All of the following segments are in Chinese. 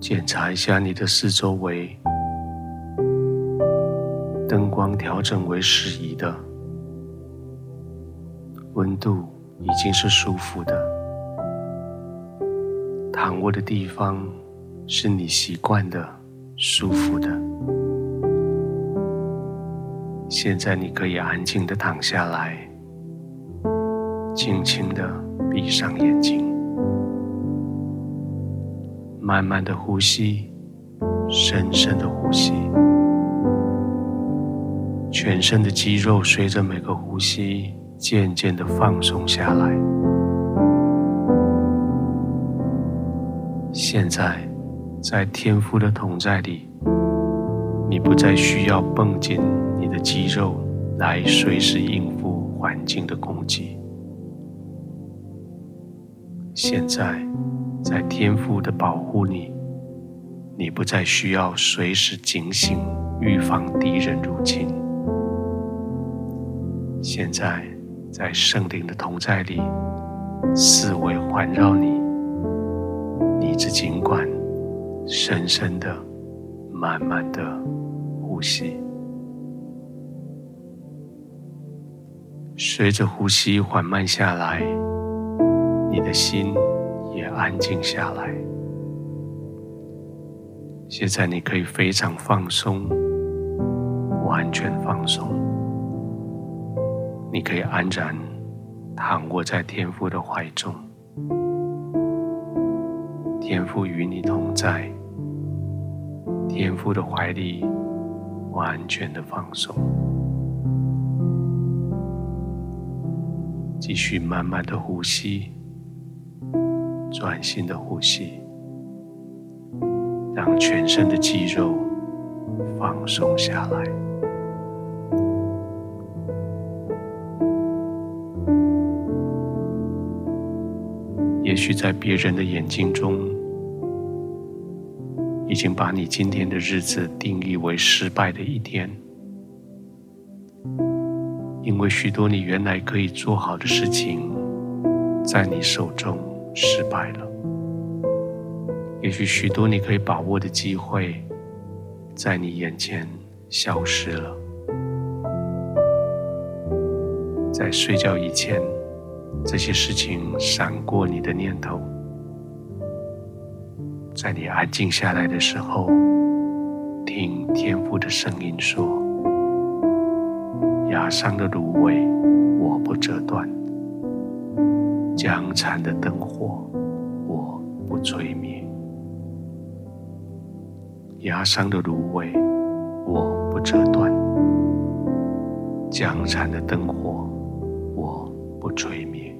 检查一下你的四周围，灯光调整为适宜的，温度已经是舒服的，躺卧的地方是你习惯的、舒服的。现在你可以安静的躺下来，轻轻的闭上眼睛。慢慢的呼吸，深深的呼吸，全身的肌肉随着每个呼吸渐渐的放松下来。现在，在天父的同在里，你不再需要绷紧你的肌肉来随时应付环境的攻击。现在。在天父的保护里，你不再需要随时警醒，预防敌人入侵。现在，在圣灵的同在里，四围环绕你，你只尽管深深的、慢慢的呼吸，随着呼吸缓慢下来，你的心。也安静下来。现在你可以非常放松，完全放松。你可以安然躺卧在天父的怀中，天父与你同在，天父的怀里完全的放松，继续慢慢的呼吸。专心的呼吸，让全身的肌肉放松下来。也许在别人的眼睛中，已经把你今天的日子定义为失败的一天，因为许多你原来可以做好的事情，在你手中。失败了，也许许多你可以把握的机会，在你眼前消失了。在睡觉以前，这些事情闪过你的念头，在你安静下来的时候，听天父的声音说：“崖上的芦苇，我不折断。”江残的灯火，我不吹灭；崖上的芦苇，我不折断；江残的灯火，我不吹灭。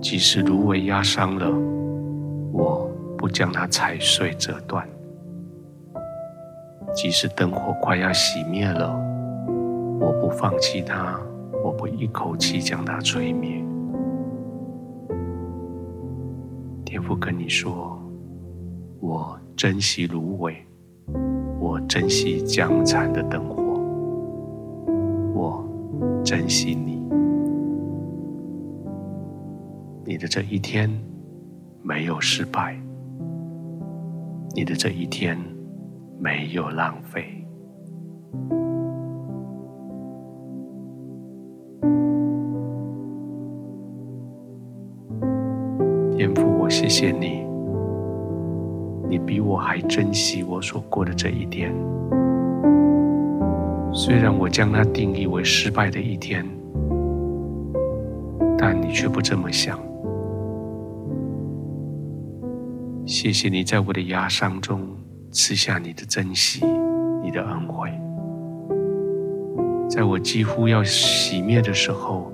即使芦苇压伤了，我不将它踩碎折断；即使灯火快要熄灭了，我不放弃它。我不一口气将它吹灭。天父跟你说：“我珍惜芦苇，我珍惜江残的灯火，我珍惜你。你的这一天没有失败，你的这一天没有浪费。”谢谢你，你比我还珍惜我所过的这一天。虽然我将它定义为失败的一天，但你却不这么想。谢谢你在我的压伤中赐下你的珍惜，你的恩惠，在我几乎要熄灭的时候，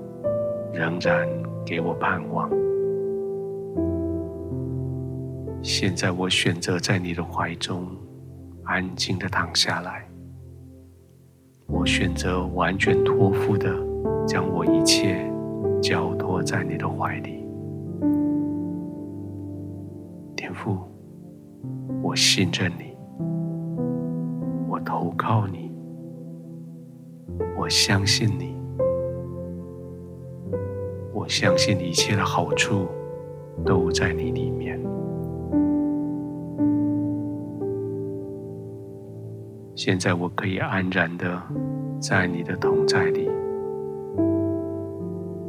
仍然给我盼望。现在我选择在你的怀中安静的躺下来。我选择完全托付的将我一切交托在你的怀里。天父，我信任你，我投靠你，我相信你。我相信一切的好处都在你里面。现在我可以安然的在你的同在里，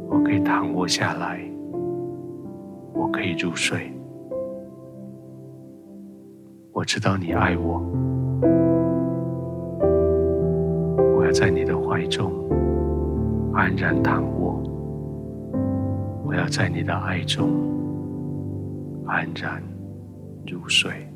我可以躺卧下来，我可以入睡。我知道你爱我，我要在你的怀中安然躺卧，我要在你的爱中安然入睡。